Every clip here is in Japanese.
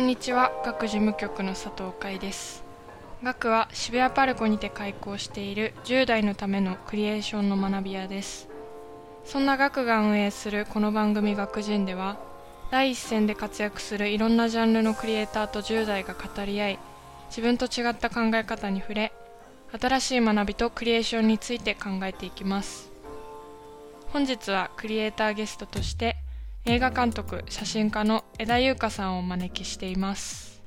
こんにちは。学事務局の佐藤海です。学は渋谷パルコにて開校している10代のためのクリエーションの学び屋です。そんな学が運営するこの番組学人では第一線で活躍するいろんなジャンルのクリエイターと10代が語り合い自分と違った考え方に触れ新しい学びとクリエーションについて考えていきます。本日はクリエイターゲストとして映画監督写真家の枝優香さんをお招きしています。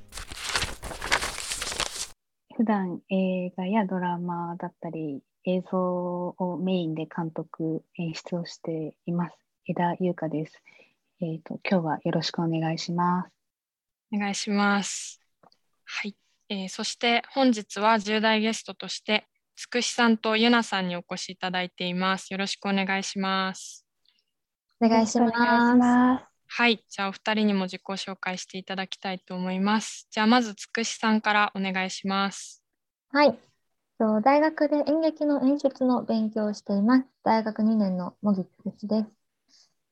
普段映画やドラマだったり映像をメインで監督演出をしています枝優香です。えーと、今日はよろしくお願いします。お願いします。はい、えー、そして本日は10代ゲストとしてつくしさんとゆなさんにお越しいただいています。よろしくお願いしますお願いします。はい、じゃあお二人にも自己紹介していただきたいと思います。じゃあまずつくしさんからお願いします。はい、大学で演劇の演出の勉強をしています。大学2年の茂木つくしです。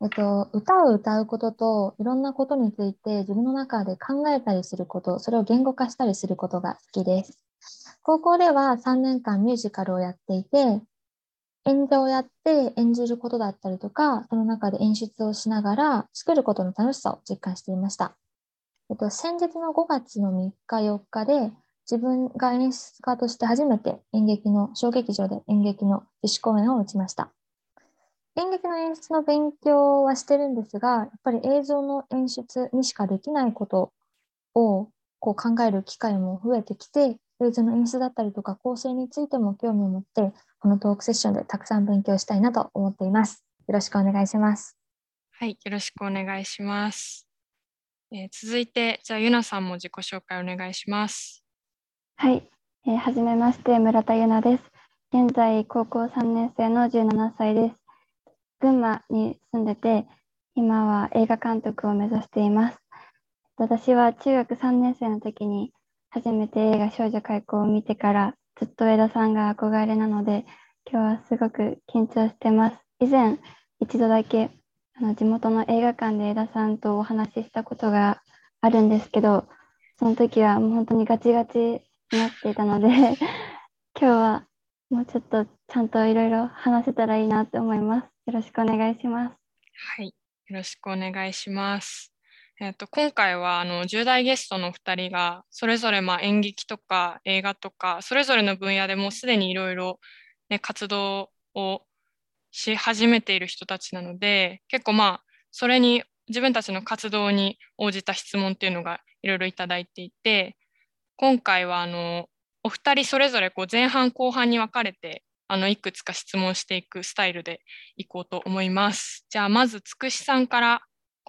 えっと、歌を歌うことといろんなことについて自分の中で考えたりすること、それを言語化したりすることが好きです。高校では3年間ミュージカルをやっていて、演者をやって演じることだったりとか、その中で演出をしながら作ることの楽しさを実感していました。えっと、先日の5月の3日、4日で、自分が演出家として初めて演劇の、小劇場で演劇の自主公演を打ちました。演劇の演出の勉強はしてるんですが、やっぱり映像の演出にしかできないことをこう考える機会も増えてきて、映像の演出だったりとか構成についても興味を持って、このトークセッションでたくさん勉強したいなと思っています。よろしくお願いします。はい、よろしくお願いします。えー、続いて、じゃあ、ゆなさんも自己紹介お願いします。はい、えー、はじめまして、村田ゆなです。現在、高校3年生の17歳です。群馬に住んでて、今は映画監督を目指しています。私は中学3年生の時に初めて映画少女開校を見てからずっと江田さんが憧れなので、今日はすごく緊張してます。以前、一度だけあの地元の映画館で江田さんとお話ししたことがあるんですけど、その時はもう本当にガチガチになっていたので 今日はもうちょっとちゃんといろいろ話せたらいいなって思います。よろしくお願いします。はい、よろしくお願いします。えーと、今回はあの10代ゲストの2人がそれぞれまあ演劇とか映画とかそれぞれの分野でもうすでにいろいろ活動をし始めている人たちなので結構まあそれに自分たちの活動に応じた質問っていうのがいろいろいただいていて今回はあのお二人それぞれこう前半後半に分かれてあのいくつか質問していくスタイルでいこうと思います。じゃあまずつくしさんから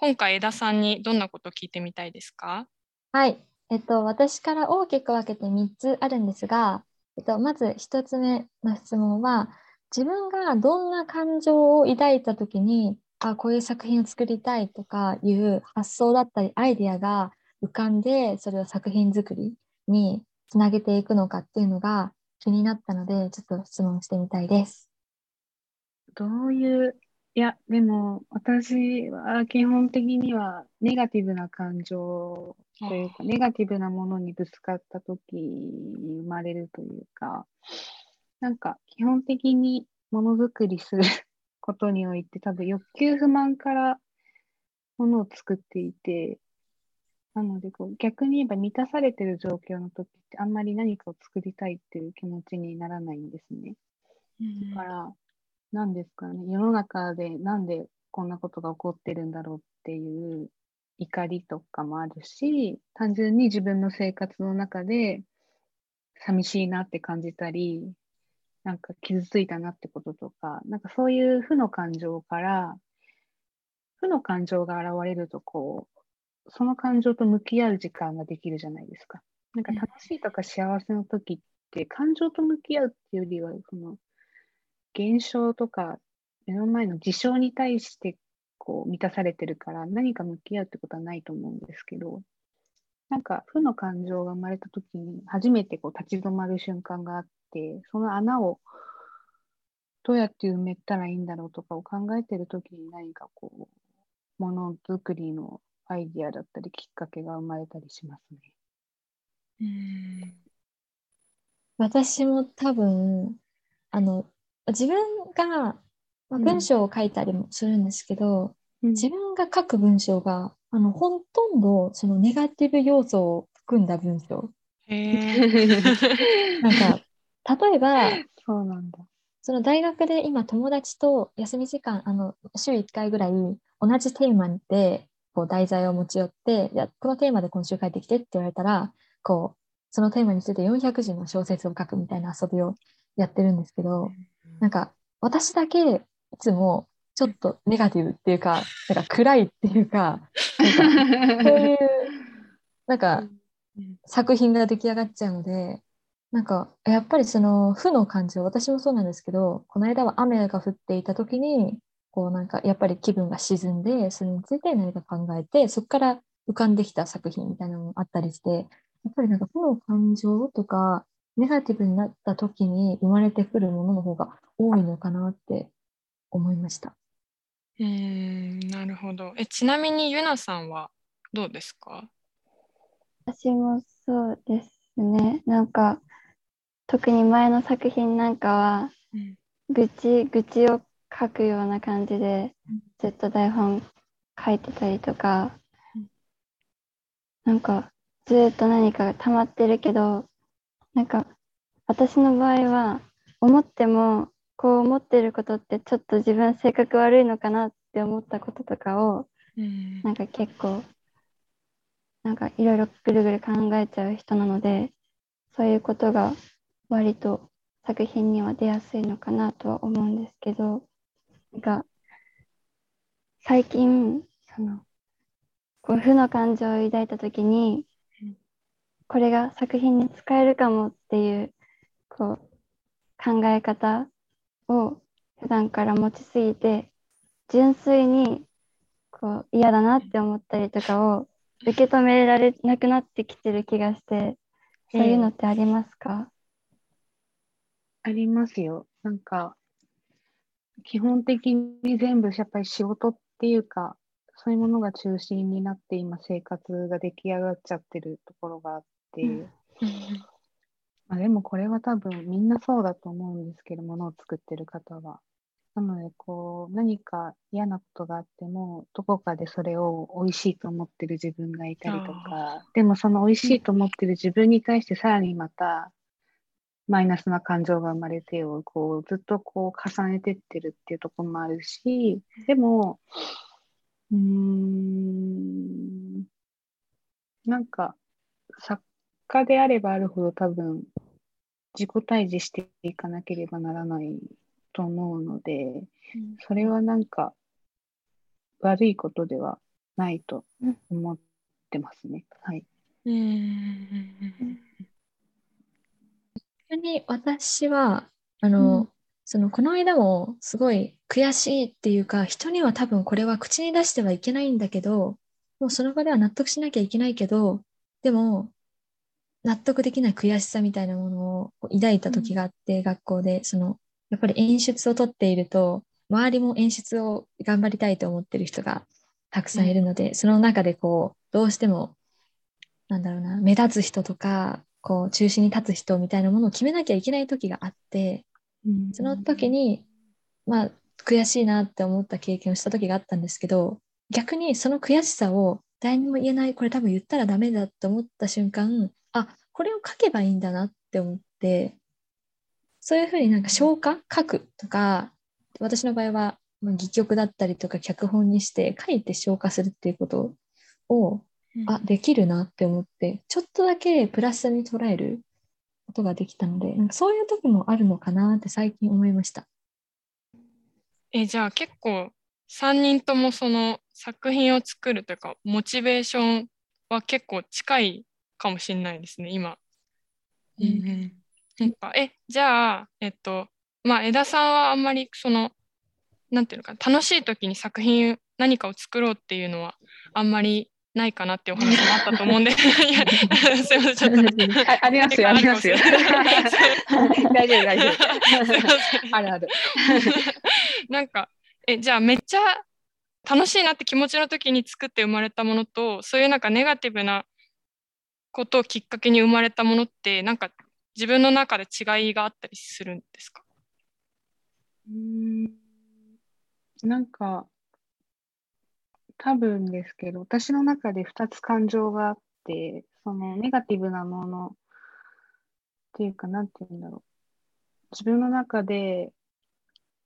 今回枝さんにどんなことを聞いてみたいですか？はい、えっと、私から大きく分けて3つあるんですが、えっと、まず1つ目の質問は自分がどんな感情を抱いた時にあこういう作品を作りたいとかいう発想だったりアイデアが浮かんでそれを作品作りにつなげていくのかっていうのが気になったのでちょっと質問してみたいです。どういういや、でも、私は基本的にはネガティブな感情というか、ネガティブなものにぶつかった時に生まれるというか、なんか基本的にものづくりすることにおいて多分欲求不満からものを作っていて、なのでこう逆に言えば満たされてる状況の時ってあんまり何かを作りたいっていう気持ちにならないんですね。だから、なんですかね、世の中でなんでこんなことが起こってるんだろうっていう怒りとかもあるし、単純に自分の生活の中で寂しいなって感じたり、なんか傷ついたなってこととか、なんかそういう負の感情から、負の感情が現れると、こう、その感情と向き合う時間ができるじゃないですか。なんか楽しいとか幸せの時って、感情と向き合うっていうよりは、その現象とか目の前の事象に対してこう満たされてるから何か向き合うってことはないと思うんですけどなんか負の感情が生まれた時に初めてこう立ち止まる瞬間があってその穴をどうやって埋めたらいいんだろうとかを考えてる時に何かこうものづくりのアイディアだったりきっかけが生まれたりしますね。うん私も多分、あの、自分が、まあ、うん文章を書いたりもするんですけど、自分が書く文章が、あの、ほとんどそのネガティブ要素を含んだ文章。なんか、例えば、そうなんだ。その大学で今友達と休み時間、あの、週1回ぐらい同じテーマでこう題材を持ち寄って、いや、このテーマで今週書いてきてって言われたら、こう、そのテーマについて400字の小説を書くみたいな遊びをやってるんですけど、なんか私だけいつもちょっとネガティブっていうか、なんか暗いっていうか、なんかそういう、なんか作品が出来上がっちゃうので、なんかやっぱりその負の感情、私もそうなんですけど、この間は雨が降っていた時に、こうなんかやっぱり気分が沈んで、それについて何か考えて、そこから浮かんできた作品みたいなのもあったりして、やっぱりなんか負の感情とか、ネガティブになった時に生まれてくるものの方が多いのかなって思いました。うん、なるほど。え、ちなみにゆなさんはどうですか？私もそうですね。なんか、特に前の作品なんかは、うん愚痴、愚痴を書くような感じでうん、ずっと台本書いてたりとかうん、なんか、ずっと何かが溜まってるけど、なんか、私の場合は、思っても、こう思ってることってちょっと自分性格悪いのかなって思ったこととかを、うん。なんか結構、なんかいろいろぐるぐる考えちゃう人なので、そういうことが割と作品には出やすいのかなとは思うんですけど、なんか最近、その、こう負の感情を抱いたときにうん、これが作品に使えるかもっていう、こう、考え方を普段から持ちすぎて、純粋にこう嫌だなって思ったりとかを受け止められなくなってきてる気がして、そういうのってありますか、ありますよ。なんか、基本的に全部やっぱり仕事っていうか、そういうものが中心になって今生活が出来上がっちゃってるところがあって、うん。まあ、でもこれは多分みんなそうだと思うんですけど、ものを作ってる方は。なので、こう、何か嫌なことがあっても、どこかでそれを美味しいと思ってる自分がいたりとか、でもその美味しいと思ってる自分に対してさらにまた、マイナスな感情が生まれてを、こう、ずっとこう重ねてってるっていうところもあるし、でも、うーん、なんか、作家であればあるほど多分、自己対峙していかなければならないと思うので、それはなんか悪いことではないと思ってますね。はい。逆に私は、あの、うん。その、この間もすごい悔しいっていうか、人には多分これは口に出してはいけないん。だけど、もうその場では納得しなきゃいけないけど、でも、納得できない悔しさみたいなものを抱いた時があって、学校で、その、やっぱり演出をとっていると、周りも演出を頑張りたいと思ってる人がたくさんいるので、その中でこう、どうしても、なんだろうな、目立つ人とか、こう、中心に立つ人みたいなものを決めなきゃいけない時があって、その時に、まあ、悔しいなって思った経験をした時があったんですけど、逆にその悔しさを誰にも言えない、これ多分言ったらダメだと思った瞬間、あ、これを書けばいいんだなって思って、そういうふうになんか消化？書くとか、私の場合は、まあ、戯曲だったりとか脚本にして書いて消化するっていうことを、あ、できるなって思って、ちょっとだけプラスに捉えることができたので、なんかそういう時もあるのかなって最近思いました。え、じゃあ結構3人ともその作品を作るというか、モチベーションは結構近いかもしれないですね、今。うんうん。なんか、え、じゃあ、えっと、まあ、枝さんはあんまりその、なんていうのかな、楽しい時に作品何かを作ろうっていうのはあんまりないかなっていうお話もあったと思うんで、いや、すいません、ちょっと。あありますよ、ありますよ。大丈夫、大丈夫。あるある。なんか、え、じゃあめっちゃ楽しいなって気持ちの時に作って生まれたものとそういうなんかネガティブなことをきっかけに生まれたものってなんか自分の中で違いがあったりするんですか？うん。なんか多分ですけど私の中で2つ感情があってそのネガティブなものっていうかなんて言うんだろう。自分の中で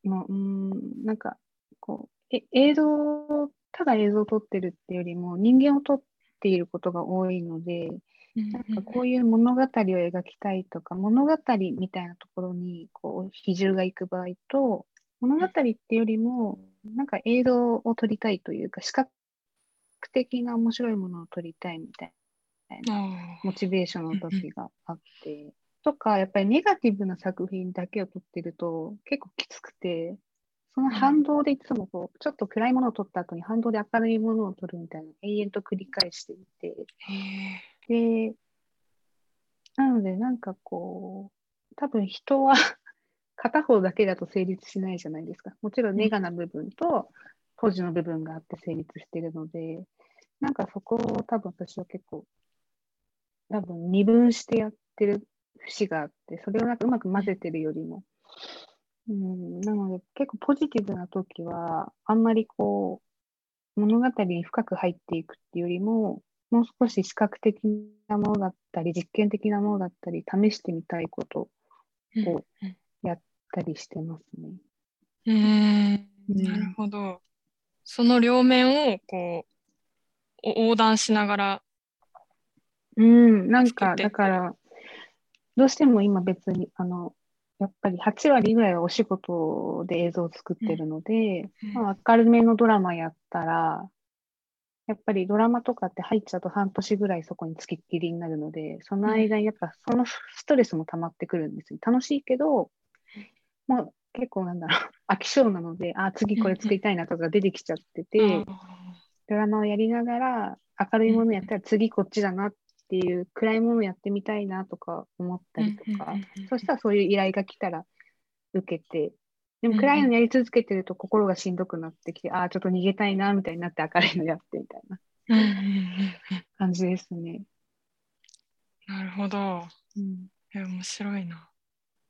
のうんなんかこうえ映像ただ映像を撮ってるっていうよりも人間を撮っていることが多いので、なんかこういう物語を描きたいとか、物語みたいなところにこう比重がいく場合と、物語っていうよりも、なんか映像を撮りたいというか、視覚的な面白いものを撮りたいみたいなモチベーションの時があって、とか、やっぱりネガティブな作品だけを撮ってると結構きつくて、その反動でいつもこう、ちょっと暗いものを撮った後に反動で明るいものを撮るみたいな、永遠と繰り返していて、で、なのでなんかこう、多分人は 片方だけだと成立しないじゃないですか。もちろんネガな部分とポジの部分があって成立してるので、なんかそこを多分私は結構、多分二分してやってる節があって、それをなんかうまく混ぜてるよりも、うん、なので結構ポジティブな時は、あんまりこう、物語に深く入っていくっていうよりも、もう少し視覚的なものだったり、実験的なものだったり、試してみたいことをやったりしてますね。うん、なるほど。その両面をこう横断しながら。うん、なんかだから、どうしても今別にあのやっぱり8割ぐらいはお仕事で映像を作ってるので、うん、まあ、明るめのドラマやったら、やっぱりドラマとかって入っちゃうと半年ぐらいそこにつきっきりになるので、その間にやっぱそのストレスも溜まってくるんですよ。楽しいけど、もう結構なんだろう、飽き性なので、あ、次これ作りたいなとか出てきちゃってて、ドラマをやりながら明るいものやったら次こっちだなっっていう暗いものやってみたいなとか思ったりとか、そしたらそういう依頼が来たら受けて、でも暗いのやり続けてると心がしんどくなってきて、ああ、ちょっと逃げたいなみたいになって明るいのやってみたいな感じですね。なるほど。うん、え面白いな。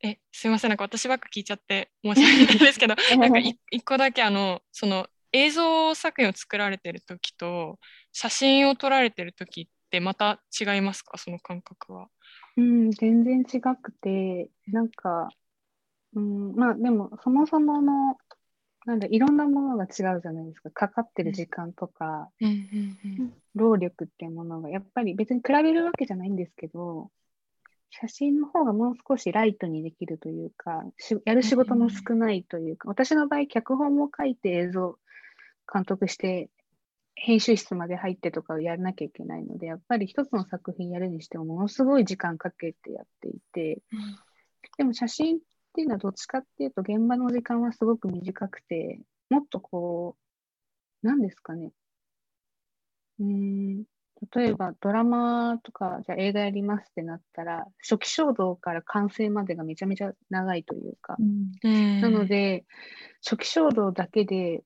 え、すいません、なんか私ばっか聞いちゃって申し訳ないですけど、なんか一個だけあの、その映像作品を作られてる時と写真を撮られてる時ってまた違いますか？その感覚は。うん、全然違くて、なんか、うん、まあでも、そもそもの、なんだ、いろんなものが違うじゃないですか。かかってる時間とか、労力っていうものが、やっぱり別に比べるわけじゃないんですけど、写真の方がもう少しライトにできるというか、やる仕事も少ないというか、私の場合、脚本も書いて映像監督して編集室まで入ってとかをやらなきゃいけないので、やっぱり一つの作品やるにしてもものすごい時間かけてやっていて、うん、でも写真っていうのはどっちかっていうと現場の時間はすごく短くて、もっとこう、何ですかね。うん、例えばドラマとか、じゃ映画やりますってなったら、初期衝動から完成までがめちゃめちゃ長いというか、うん、なので、初期衝動だけで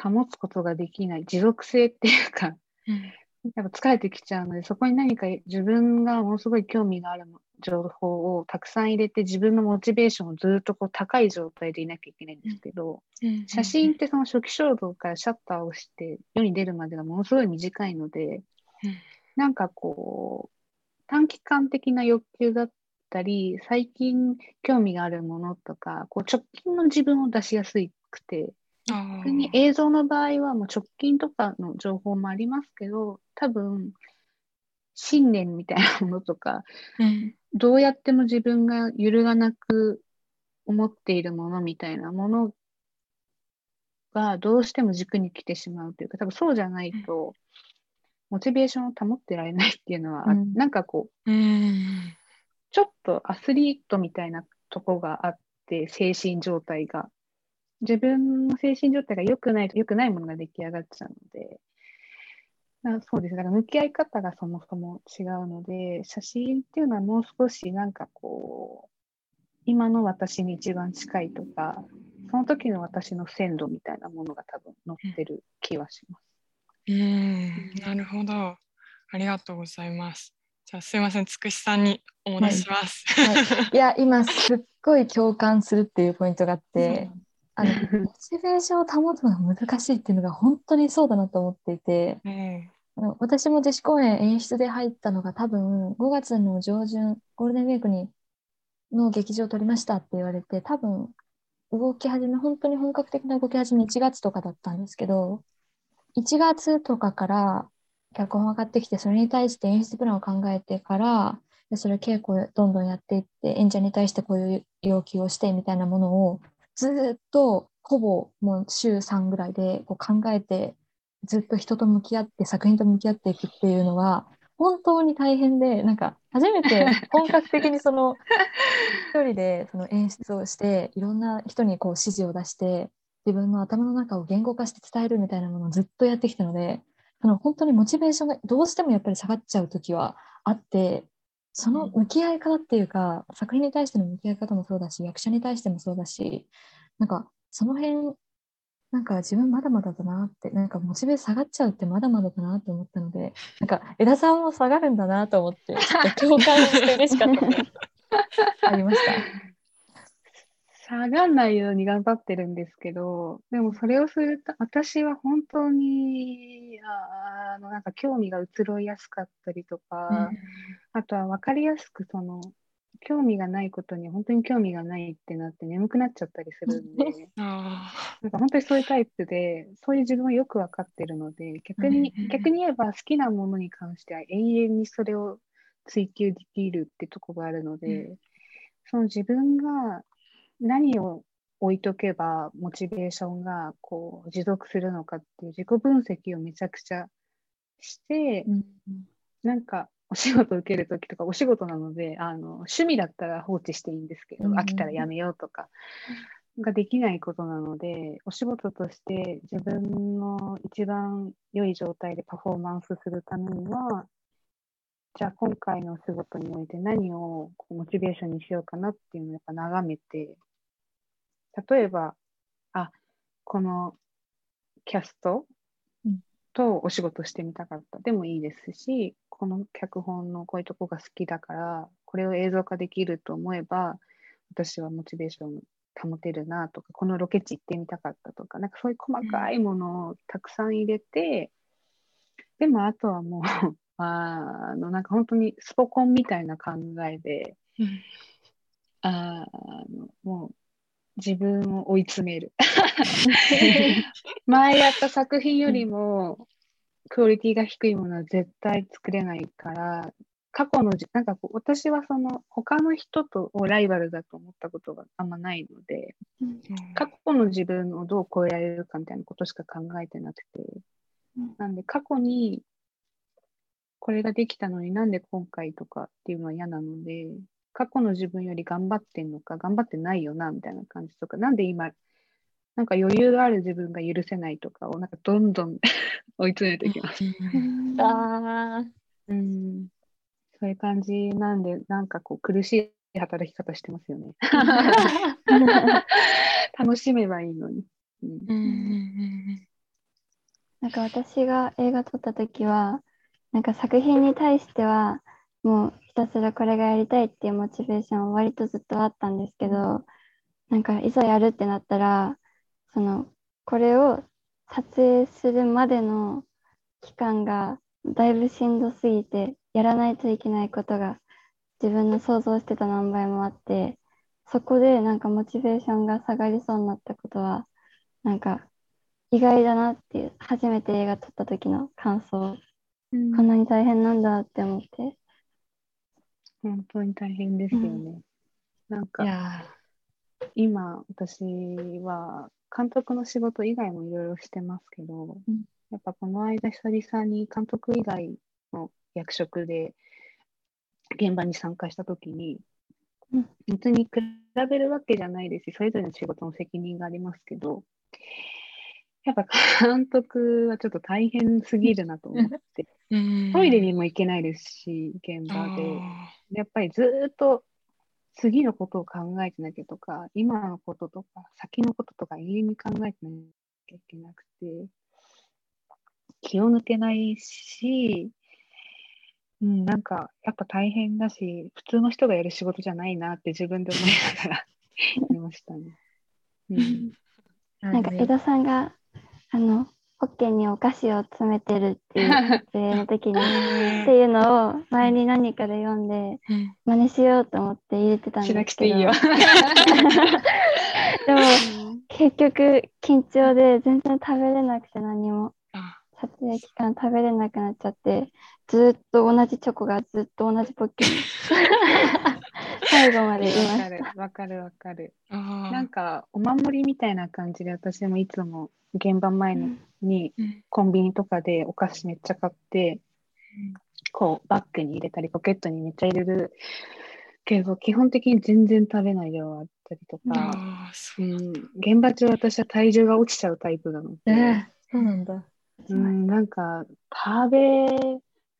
保つことができない持続性っていうか、うん、やっぱ疲れてきちゃうので、そこに何か自分がものすごい興味がある情報をたくさん入れて、自分のモチベーションをずっとこう高い状態でいなきゃいけないんですけど、うん、写真ってその初期衝動からシャッターを押して世に出るまでがものすごい短いので、うん、なんかこう、短期間的な欲求だったり、最近興味があるものとか、こう直近の自分を出しやすくて、逆に映像の場合はもう直近とかの情報もありますけど、多分、信念みたいなものとか、うん、どうやっても自分が揺るがなく思っているものみたいなものがどうしても軸に来てしまうというか、多分そうじゃないと、モチベーションを保ってられないっていうのは、うん、なんかこう、うん、ちょっとアスリートみたいなとこがあって、精神状態が。自分の精神状態が良くないと良くないものが出来上がっちゃうので、そうですね。だから向き合い方がそもそも違うので、写真っていうのはもう少しなんかこう、今の私に一番近いとか、その時の私の鮮度みたいなものが多分載ってる気はします。うん、なるほど。ありがとうございます。じゃあすいません、つくしさんにお戻しします。はい、いや今すっごい共感するっていうポイントがあって、あのモチベーションを保つのが難しいっていうのが本当にそうだなと思っていて私も自主公演演出で入ったのが多分5月の上旬ゴールデンウィークにの劇場を取りましたって言われて多分動き始め本当に本格的な動き始め1月とかだったんですけど1月とかから脚本上がってきてそれに対して演出プランを考えてからでそれ稽古をどんどんやっていって演者に対してこういう要求をしてみたいなものをずっとほぼもう週3ぐらいでこう考えてずっと人と向き合って作品と向き合っていくっていうのは本当に大変でなんか初めて 本格的にその一人でその演出をしていろんな人にこう指示を出して自分の頭の中を言語化して伝えるみたいなものをずっとやってきたのでその本当にモチベーションがどうしてもやっぱり下がっちゃう時はあってその向き合い方っていうか作品に対しての向き合い方もそうだし役者に対してもそうだしなんかその辺なんか自分まだまだだなって、なんかモチベ下がっちゃうってまだまだだなと思ったので、なんか枝さんも下がるんだなと思って、ちょっと共感して嬉しかった ありました？下がんないように頑張ってるんですけど、でもそれをすると、私は本当に、ああの、なんか興味が移ろいやすかったりとか、あとは分かりやすくその、興味がないことに本当に興味がないってなって眠くなっちゃったりするんで、あなんか本当にそういうタイプで、そういう自分はよく分かってるので、逆にうん、逆に言えば好きなものに関しては永遠にそれを追求できるってとこがあるので、その自分が何を置いとけばモチベーションがこう持続するのかっていう自己分析をめちゃくちゃして、なんかお仕事受けるときとかお仕事なのであの趣味だったら放置していいんですけど、うん飽きたらやめようとかができないことなのでお仕事として自分の一番良い状態でパフォーマンスするためにはじゃあ今回のお仕事において何をこうモチベーションにしようかなっていうのをやっぱ眺めて例えばあこのキャストうん。とお仕事してみたかった。でもいいですしこの脚本のこういうとこが好きだからこれを映像化できると思えば私はモチベーション保てるなとかこのロケ地行ってみたかったとかなんかそういう細かいものをたくさん入れて、でもあとはもう あのなんか本当にスポコンみたいな考えでーうん。あのもう自分を追い詰める。前やった作品よりもクオリティが低いものは絶対作れないから過去のじなんかこう私はその他の人とをライバルだと思ったことがあんまないので過去の自分をどう超えられるかみたいなことしか考えてなくてうん。なんで過去にこれができたのになんで今回とかっていうのは嫌なので過去の自分より頑張ってんのか頑張ってないよなみたいな感じとかなんで今なんか余裕がある自分が許せないとかをなんかどんどん 追い詰めていきます。あうんそういう感じなんでなんかこう苦しい働き方してますよね。楽しめばいいのに。うんうんうんなんか私が映画撮った時はなんか作品に対してはもうひたすらこれがやりたいっていうモチベーションは割とずっとあったんですけどなんかいざやるってなったらそのこれを撮影するまでの期間がだいぶしんどすぎてやらないといけないことが自分の想像してた何倍もあってそこでなんかモチベーションが下がりそうになったことはなんか意外だなっていう初めて映画撮った時の感想。こんなに大変なんだって思って。本当に大変ですよね。なんーいかや今私は監督の仕事以外もいろいろしてますけど、うん。やっぱこの間久々に監督以外の役職で現場に参加した時に、うん。別に比べるわけじゃないですしそれぞれの仕事の責任がありますけどやっぱ監督はちょっと大変すぎるなと思ってうん。トイレにも行けないですし現場で。あやっぱりずーっと次のことを考えてなきゃとか、今のこととか、先のこととか永遠に考えてなきゃいけなくて、気を抜けないし、うん、なんかやっぱ大変だし、普通の人がやる仕事じゃないなって自分で思いながら いましたね。うん、なんか江戸さんがあのポッケにお菓子を詰めてるっていう 撮影の時に。っていうのを前に何かで読んで真似しようと思って入れてたんですけど。でも結局緊張で全然食べれなくて何も。撮影期間食べれなくなっちゃってずっと同じチョコがずっと同じポッケに。最後までいました。わかるわかるなんかお守りみたいな感じで私もいつも現場前にコンビニとかでお菓子めっちゃ買って、こうバッグに入れたりポケットにめっちゃ入れるけど基本的に全然食べない量あったりとか、うん、現場中私は体重が落ちちゃうタイプなので、えー、そうなんだ。うん、なんか食べ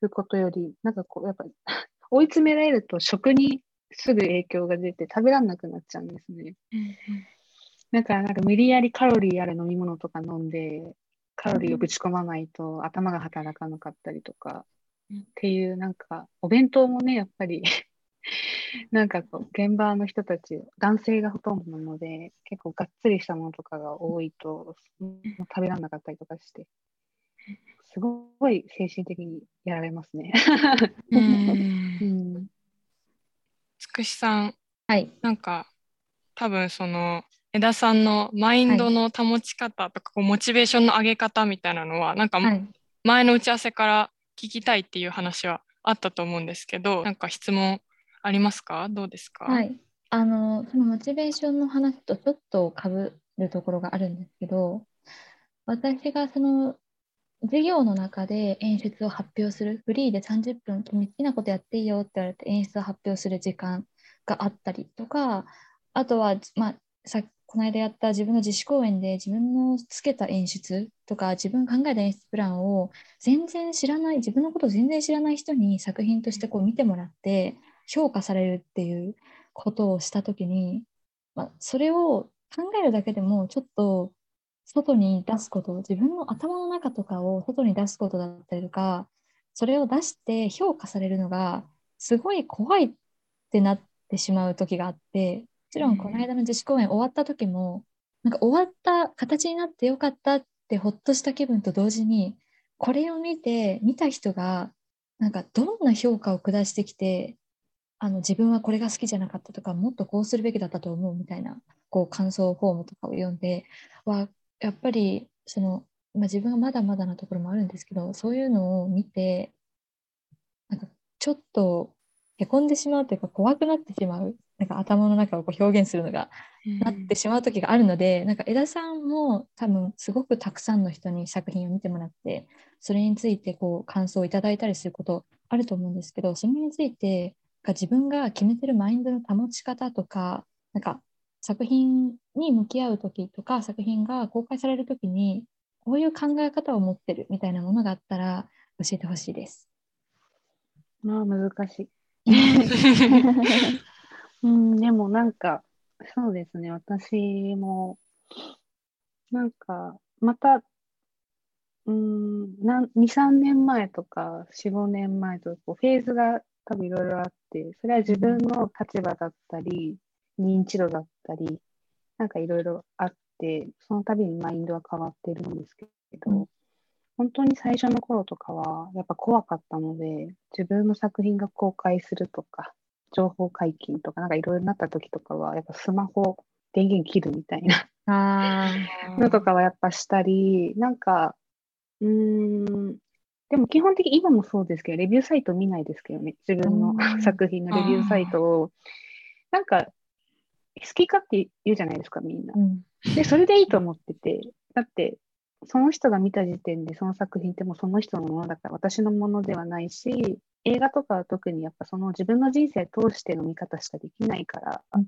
ることより、なんかこう、やっぱ 追い詰められると食にすぐ影響が出て食べられなくなっちゃうんですね。うんうん、だからなんか無理やりカロリーある飲み物とか飲んで、カロリーをぶち込まないと頭が働かなかったりとか、うん、っていうなんかお弁当もね、やっぱり なんかこう現場の人たち、男性がほとんどなので、結構がっつりしたものとかが多いと、食べられなかったりとかして、すごい精神的にやられますね。うん。つくしさん、はい、なんか多分その枝さんのマインドの保ち方とか、はい、モチベーションの上げ方みたいなのはなんか前の打ち合わせから聞きたいっていう話はあったと思うんですけどなんか質問ありますか？どうですか？はい。あのそのモチベーションの話とちょっとかぶるところがあるんですけど私がその授業の中で演出を発表する、フリーで30分、君好きなことやっていいよって言われて演出を発表する時間があったりとか、あとは、まあ、さこの間やった自分の自主公演で自分のつけた演出とか自分考えた演出プランを全然知らない自分のことを全然知らない人に作品としてこう見てもらって評価されるっていうことをした時に、まあ、それを考えるだけでもちょっと外に出すこと、自分の頭の中とかを外に出すことだったりとか、それを出して評価されるのがすごい怖いってなってしまう時があって、ちろんこの間の自主公演終わった時も、なんか終わった形になってよかったってほっとした気分と同時に、これを見て、見た人が、なんかどんな評価を下してきて、あの自分はこれが好きじゃなかったとか、もっとこうするべきだったと思うみたいな、こう感想フォームとかを読んで、わ、やっぱりその、まあ、自分がまだまだなところもあるんですけどそういうのを見てなんかちょっとへこんでしまうというか怖くなってしまうなんか頭の中をこう表現するのが、なってしまう時があるのでなんか枝さんも多分すごくたくさんの人に作品を見てもらってそれについてこう感想をいただいたりすることあると思うんですけどそれについて自分が決めてるマインドの保ち方とかなんか作品に向き合う時とか作品が公開される時にこういう考え方を持ってるみたいなものがあったら教えてほしいです。まあ難しい。うん、でもなんかそうですね。私もなんかまたうん23年前とか45年前とかこうフェーズが多分いろいろあってそれは自分の立場だったり認知度だったり、なんかいろいろあって、その度にマインドは変わってるんですけど、うん、本当に最初の頃とかは、やっぱ怖かったので、自分の作品が公開するとか、情報解禁とか、なんかいろいろなった時とかは、やっぱスマホ電源切るみたいな。のとかはやっぱしたり、なんか、うーん、でも基本的に今もそうですけど、レビューサイト見ないですけどね、自分の作品のレビューサイトを、なんか好きかって言うじゃないですか、みんな。うん、で、それでいいと思ってて、だって、その人が見た時点でその作品ってもうその人のものだから私のものではないし、映画とかは特にやっぱその自分の人生通しての見方しかできないから、うん、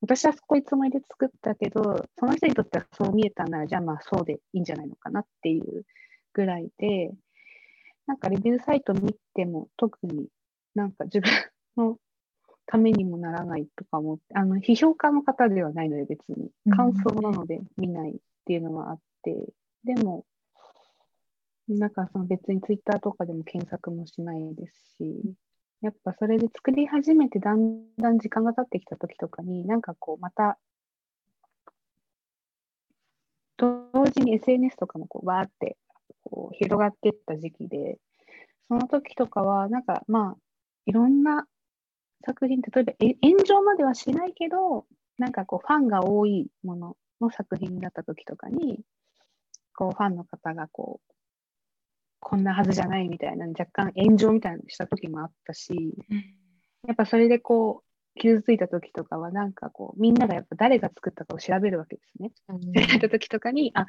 私はそういうつもりで作ったけど、その人にとってはそう見えたなら、じゃあまあそうでいいんじゃないのかなっていうぐらいで、なんかレビューサイト見ても特になんか自分のためにもならないとかも、あの、批評家の方ではないので別に、感想なので見ないっていうのはあって、でも、なんかその別にツイッターとかでも検索もしないですし、やっぱそれで作り始めてだんだん時間が経ってきた時とかに、なんかこうまた、同時に SNS とかもこうわーってこう広がっていった時期で、その時とかは、なんかまあ、いろんな作品、例えば炎上まではしないけど、なんかこうファンが多いものの作品だった時とかに、こうファンの方がこう、こんなはずじゃないみたいな、若干炎上みたいなのした時もあったし、やっぱそれでこう、傷ついた時とかは、なんかこう、みんながやっぱ誰が作ったかを調べるわけですね。うん。調べた時とかに、あ、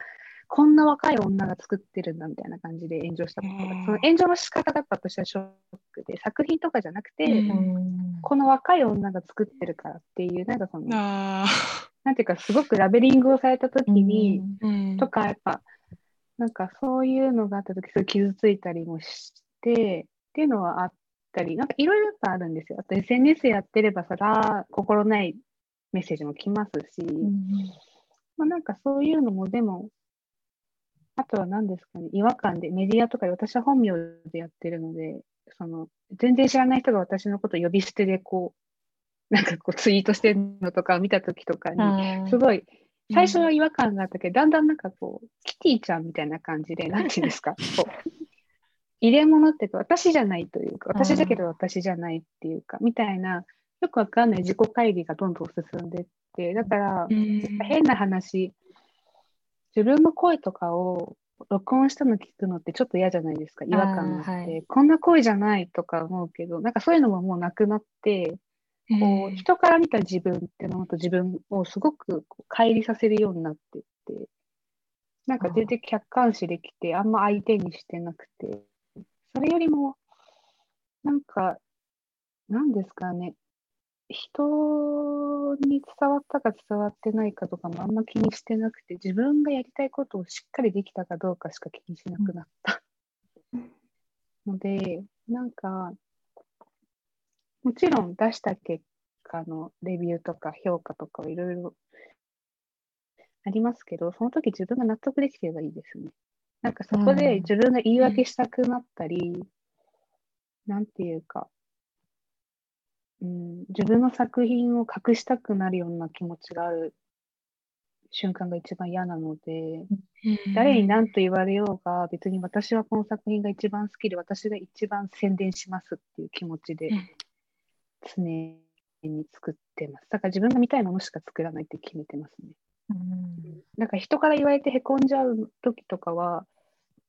こんな若い女が作ってるんだみたいな感じで炎上したことがうん、その炎上の仕方がやっぱ私はショックで、作品とかじゃなくて、うん。この若い女が作ってるからっていう、なんかその、あなんていうか、すごくラベリングをされた時に、ーうん。とか、やっぱ、なんかそういうのがあった時、すごい傷ついたりもして、っていうのはあったり、なんかいろいろやっぱあるんですよ。あと SNS やってれば、そら、心ないメッセージも来ますし、まあなんかそういうのも、でも、あとは何ですかね、違和感で、メディアとかで私は本名でやってるので、その、全然知らない人が私のことを呼び捨てでこう、なんかこうツイートしてるのとかを見た時とかに、すごい、最初は違和感があったけど、だんだんなんかこう、キティちゃんみたいな感じで、なんていうんですか、こう、入れ物っていうか、私じゃないというか、私だけど私じゃないっていうか、みたいな、よくわかんない自己会議がどんどん進んでって、だから、うん。変な話、自分の声とかを録音したの聞くのってちょっと嫌じゃないですか、違和感があって、こんな声じゃないとか思うけど、なんかそういうのももうなくなって、こう人から見た自分っていうのと自分をすごくこう乖離させるようになってって、なんか全然客観視できて、あんま相手にしてなくて、それよりも、なんか、なんですかね、人に伝わったか伝わってないかとかもあんま気にしてなくて、自分がやりたいことをしっかりできたかどうかしか気にしなくなった。ので、なんか、もちろん出した結果のレビューとか評価とかはいろいろありますけど、その時自分が納得できてればいいですね。なんかそこで自分が言い訳したくなったり、なんていうか、うん、自分の作品を隠したくなるような気持ちがある瞬間が一番嫌なので、誰に何と言われようが、別に私はこの作品が一番好きで、私が一番宣伝しますっていう気持ちでうん常に作ってます。だから自分が見たいものしか作らないって決めてますね。うんなんか人から言われてへこんじゃう時とかは、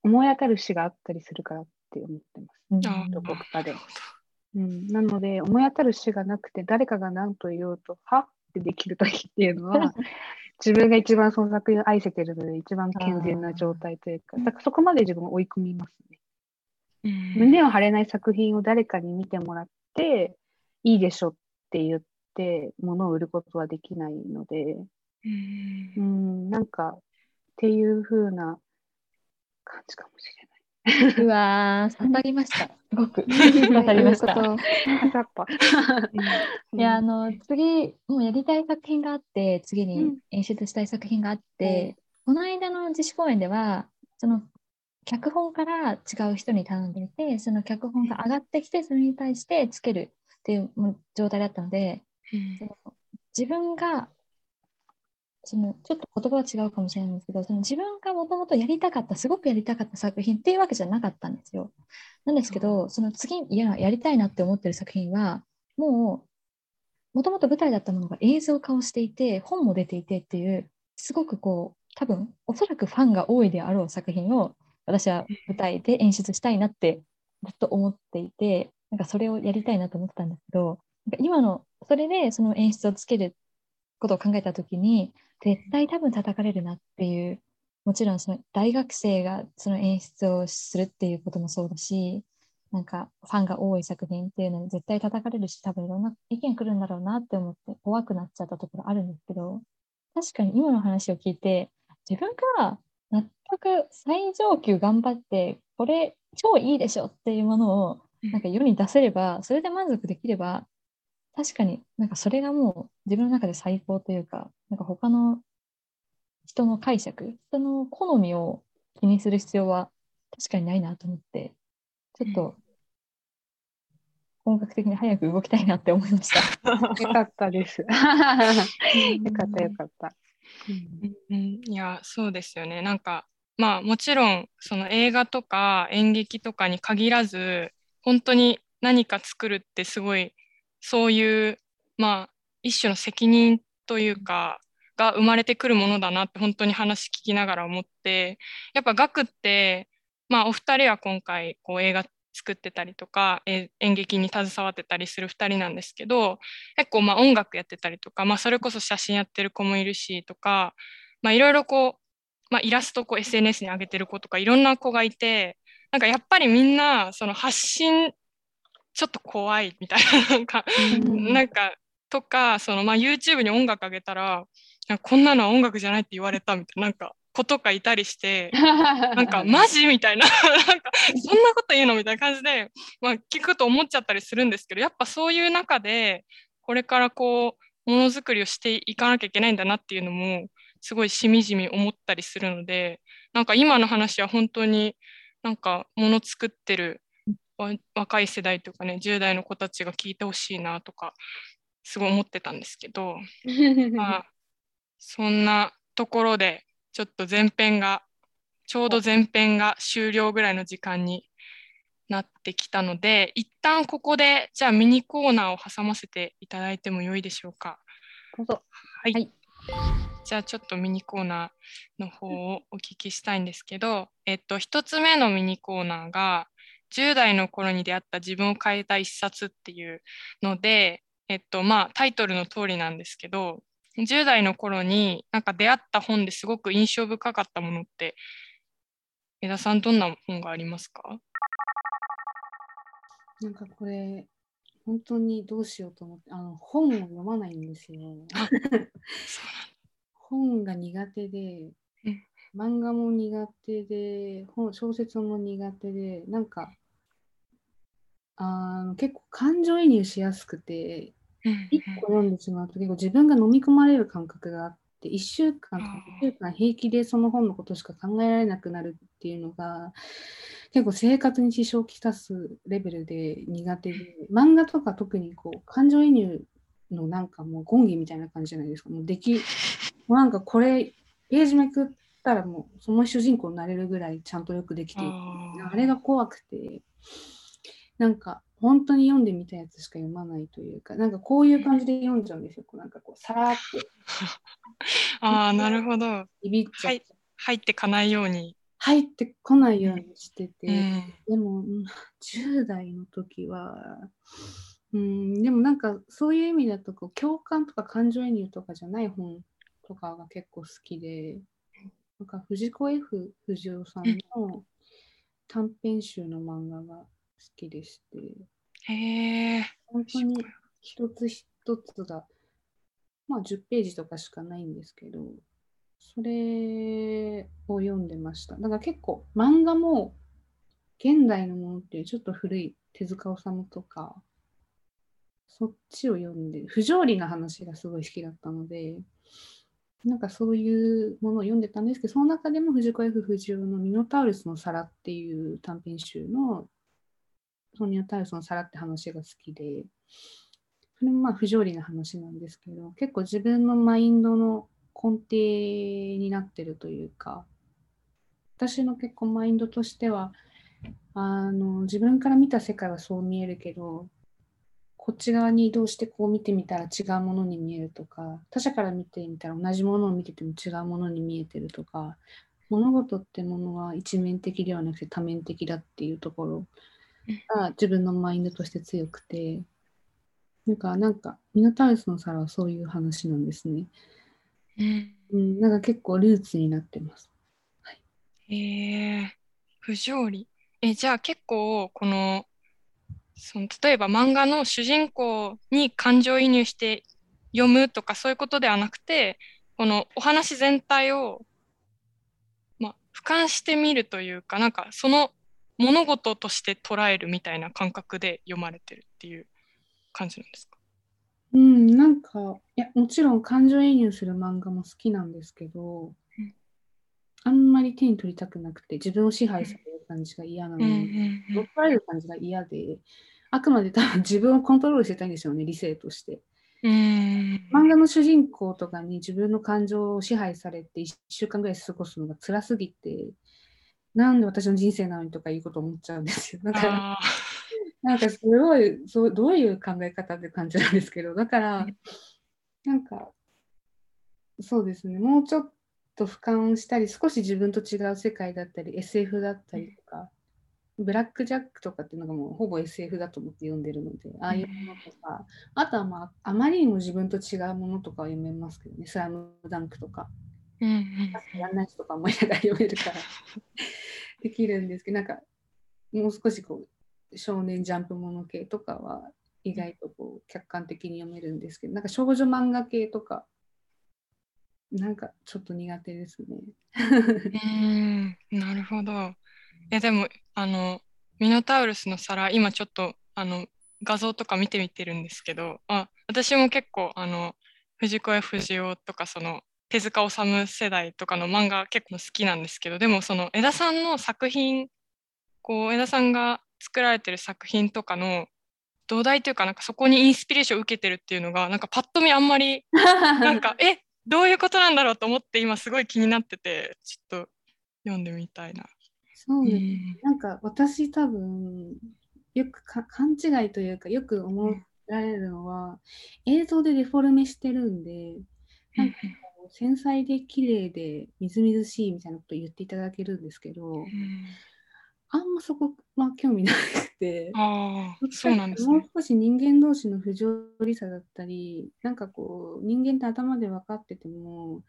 思い当たる詩があったりするからって思ってます。うんあどこかで。うん、なので、思い当たる詩がなくて、誰かが何と言おうと、は？ってできる時っていうのは、自分が一番その作品を愛せてるので、一番健全な状態というか、だからそこまで自分を追い込みますね。うん胸を張れない作品を誰かに見てもらって、いいでしょって言って、物を売ることはできないので、うんうん、なんか、っていう風な感じかもしれない。うわー、刺さりました。すごく。刺さりました。やっぱ。いや、あの、次、もうやりたい作品があって、次にうん演出したい作品があって、この間の自主公演では、その、脚本から違う人に頼んでいて、その脚本が上がってきて、それに対してつけるっていう状態だったので、その自分が、そのちょっと言葉は違うかもしれないんですけど、その自分がもともとやりたかった、すごくやりたかった作品っていうわけじゃなかったんですよ。なんですけど、その次いややりたいなって思ってる作品は、もう、もともと舞台だったものが映像化をしていて、本も出ていてっていう、すごくこう、多分おそらくファンが多いであろう作品を私は舞台で演出したいなってずっと思っていて、なんかそれをやりたいなと思ってたんですけど、なんか今のそれでその演出をつけることを考えたときに、絶対多分叩かれるなっていう、もちろんその大学生がその演出をするっていうこともそうだし、なんかファンが多い作品っていうのに絶対叩かれるし、多分いろんな意見来るんだろうなって思って怖くなっちゃったところあるんですけど、確かに今の話を聞いて、自分が納得最上級頑張って、これ超いいでしょっていうものをなんか世に出せれば、それで満足できれば、確かになんかそれがもう自分の中で最高というか、なんか他の人の解釈、人の好みを気にする必要は確かにないなと思って、ちょっと本格的に早く動きたいなって思いました。よかったです。よかったよかった。うんうんいやそうですよねなんかまあもちろんその映画とか演劇とかに限らず本当に何か作るってすごいそういうまあ一種の責任というかが生まれてくるものだなって本当に話聞きながら思ってやっぱ学ってまあお二人は今回こう映画作ってたりとか演劇に携わってたりする2人なんですけど結構まあ音楽やってたりとか、まあ、それこそ写真やってる子もいるしとかいろいろこう、まあ、イラストこう SNS に上げてる子とかいろんな子がいてなんかやっぱりみんなその発信ちょっと怖いみたいななんかうんなんかとかその、まあ、YouTube に音楽上げたらなんかこんなのは音楽じゃないって言われたみたいななんか子とかいたりして。なんかマジみたいななんかそんなこと言うのみたいな感じで、まあ、聞くと思っちゃったりするんですけどやっぱそういう中でこれからこうものづくりをしていかなきゃいけないんだなっていうのもすごいしみじみ思ったりするのでなんか今の話は本当になんかもの作ってるわ若い世代とかね10代の子たちが聞いてほしいなとかすごい思ってたんですけど、まあ、そんなところでちょっと前編がちょうど前編が終了ぐらいの時間になってきたので一旦ここでじゃあミニコーナーを挟ませていただいてもよいでしょうか。はい、はいじゃあちょっとミニコーナーの方をお聞きしたいんですけど、えっと、1つ目のミニコーナーが10代の頃に出会った自分を変えた一冊っていうので、えっとまあ、タイトルの通りなんですけど10代の頃になんか出会った本ですごく印象深かったものって江田さんどんな本がありますか？なんかこれ、本当にどうしようと思って、あの本を読まないんですよ。本が苦手でうん、漫画も苦手で、本小説も苦手で、なんか、あの結構感情移入しやすくて、一個読んでしまうと結構自分が飲み込まれる感覚があって、1週間とか2週間平気でその本のことしか考えられなくなるっていうのが、結構生活に支障をきたすレベルで苦手で、漫画とか特にこう感情移入のなんかもうゴンギみたいな感じじゃないですか。もうでき、もうなんかこれ、ページめくったらもうその主人公になれるぐらいちゃんとよくできていて、あれが怖くて、なんか本当に読んでみたやつしか読まないというか、なんかこういう感じで読んじゃうんですよ。こうなんかこう、さらっと あーなるほど。ビビっちゃって、入ってかないように。入ってこないようにしてて、うん。でも、うん10代の時は、うん、でもなんかそういう意味だとこう共感とか感情移入とかじゃない本とかが結構好きで、なんか藤子 F 不二雄さんの短編集の漫画が好きでして、へえ。本当に一つ一つが、まあ10ページとかしかないんですけど、それを読んでました。だから結構漫画も現代のものっていうちょっと古い手塚治虫とか、そっちを読んで、不条理な話がすごい好きだったので、なんかそういうものを読んでたんですけど、その中でも藤子 F 不二雄のミノタウルスの皿っていう短編集の、そのミノタウルスの皿って話が好きで、それもまあ不条理な話なんですけど、結構自分のマインドの根底になってるというか、私の結構マインドとしては、あの自分から見た世界はそう見えるけど、こっち側に移動してこう見てみたら違うものに見えるとか、他者から見てみたら同じものを見てても違うものに見えてるとか、物事ってものは一面的ではなくて多面的だっていうところが自分のマインドとして強くて、なんか、なんか、ミノタウルスの皿はそういう話なんですね。うんうん、なんか結構ルーツになってます。へえ。不条理。え、じゃあ結構、この、その例えば漫画の主人公に感情移入して読むとかそういうことではなくて、このお話全体を、まあ、俯瞰してみるというか、なんかその物事として捉えるみたいな感覚で読まれてるっていう感じなんですか？うん、なんか、いや、もちろん感情移入する漫画も好きなんですけど、うん、あんまり手に取りたくなくて、自分を支配される感じが嫌なのに、乗っ取られる感じが嫌で、あくまで多分自分をコントロールしてたいんですよね、理性として。うん。漫画の主人公とかに自分の感情を支配されて1週間ぐらい過ごすのが辛すぎて、なんで私の人生なのにとかいうこと思っちゃうんですよ。だから なんかすごいそうどういう考え方って感じなんですけどだからなんかそうですねもうちょっと俯瞰したり少し自分と違う世界だったり SF だったりとか、ブラック・ジャックとかっていうのがもうほぼ SF だと思って読んでるのでああいうものとか、あとはまああまりにも自分と違うものとかは読めますけどねスラムダンクとか。うんうん、やんない人とか思いながら読めるから できるんですけどなんかもう少しこう少年ジャンプもの系とかは意外とこう客観的に読めるんですけどなんか少女漫画系とかなんかちょっと苦手ですね。うんなるほど。いやでもあのミノタウルスの皿今ちょっとあの画像とか見てみてるんですけどあ私も結構あの藤子 F 不二雄とかその手塚治虫世代とかの漫画結構好きなんですけどでもその江田さんの作品こう江田さんが作られてる作品とかの土台というかなんかそこにインスピレーションを受けてるっていうのがなんかパッと見あんまり なんかえどういうことなんだろうと思って今すごい気になっててちょっと読んでみたいな。そうね、なんか私多分よく勘違いというかよく思られるのは、うん、映像でデフォルメしてるんでなんか繊細で綺麗でみずみずしいみたいなこと言っていただけるんですけど、うんあんまそこ、まあ、興味なくて、あそうなんですね、もう少し人間同士の不条理さだったり、なんかこう、人間って頭で分かってても、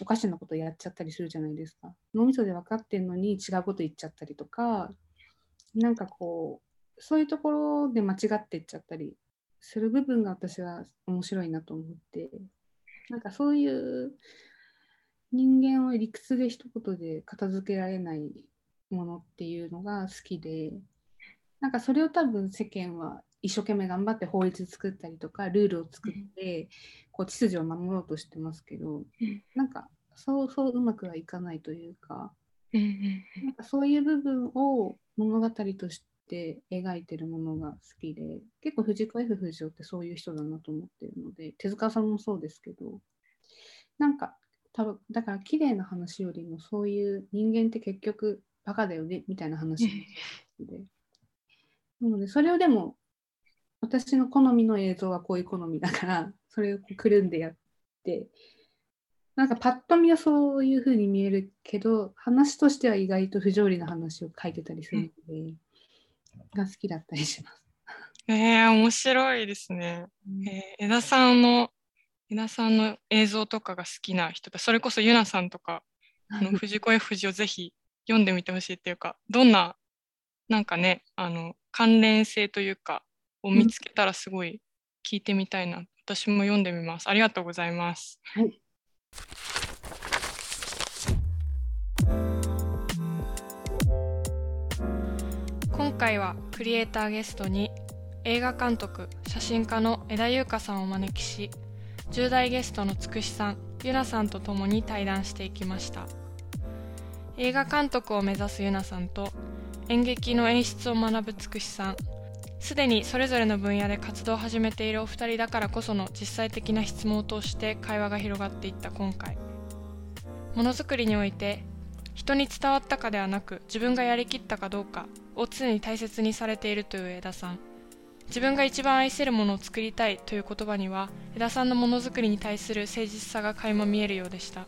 おかしなことやっちゃったりするじゃないですか。脳みそで分かってんのに違うこと言っちゃったりとか、なんかこう、そういうところで間違ってっちゃったりする部分が私は面白いなと思って、なんかそういう人間を理屈で一言で片付けられないものっていうのが好きでなんかそれを多分世間は一生懸命頑張って法律作ったりとかルールを作ってこう秩序を守ろうとしてますけど、なんかそうそううまくはいかないというか、なんかそういう部分を物語として描いてるものが好きで結構藤子 F 不二雄ってそういう人だなと思ってるので手塚さんもそうですけどなんか多分だから綺麗な話よりもそういう人間って結局バカだよねみたいな話で。なので、それをでも、私の好みの映像はこういう好みだから、それをくるんでやって、なんかパッと見はそういう風に見えるけど、話としては意外と不条理な話を書いてたりするので、が好きだったりします。えー、面白いですね。えー、江田さんの江田さんの映像とかが好きな人それこそゆなさんとかあの 藤子 F 不二雄ぜひ読んでみてほしいっていうかどんななんかねあの関連性というかを見つけたらすごい聞いてみたいな、うん、私も読んでみます。ありがとうございます、はい、回はクリエイターゲストに映画監督写真家の枝優香さんをお招きし10代ゲストのつくしさんゆなさんと共に対談していきました。映画監督を目指すゆなさんと演劇の演出を学ぶつくしさんすでにそれぞれの分野で活動を始めているお二人だからこその実際的な質問を通して会話が広がっていった今回ものづくりにおいて人に伝わったかではなく自分がやりきったかどうかを常に大切にされているという枝さん自分が一番愛せるものを作りたいという言葉には枝さんのものづくりに対する誠実さが垣間見えるようでした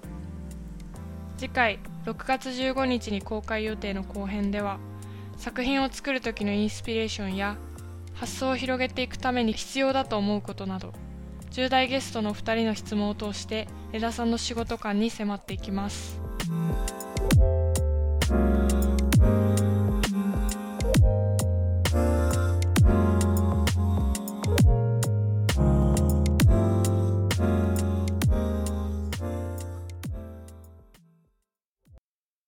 次回6月15日に公開予定の後編では作品を作る時のインスピレーションや発想を広げていくために必要だと思うことなど10代ゲストの2人の質問を通して江田さんの仕事観に迫っていきます。Thank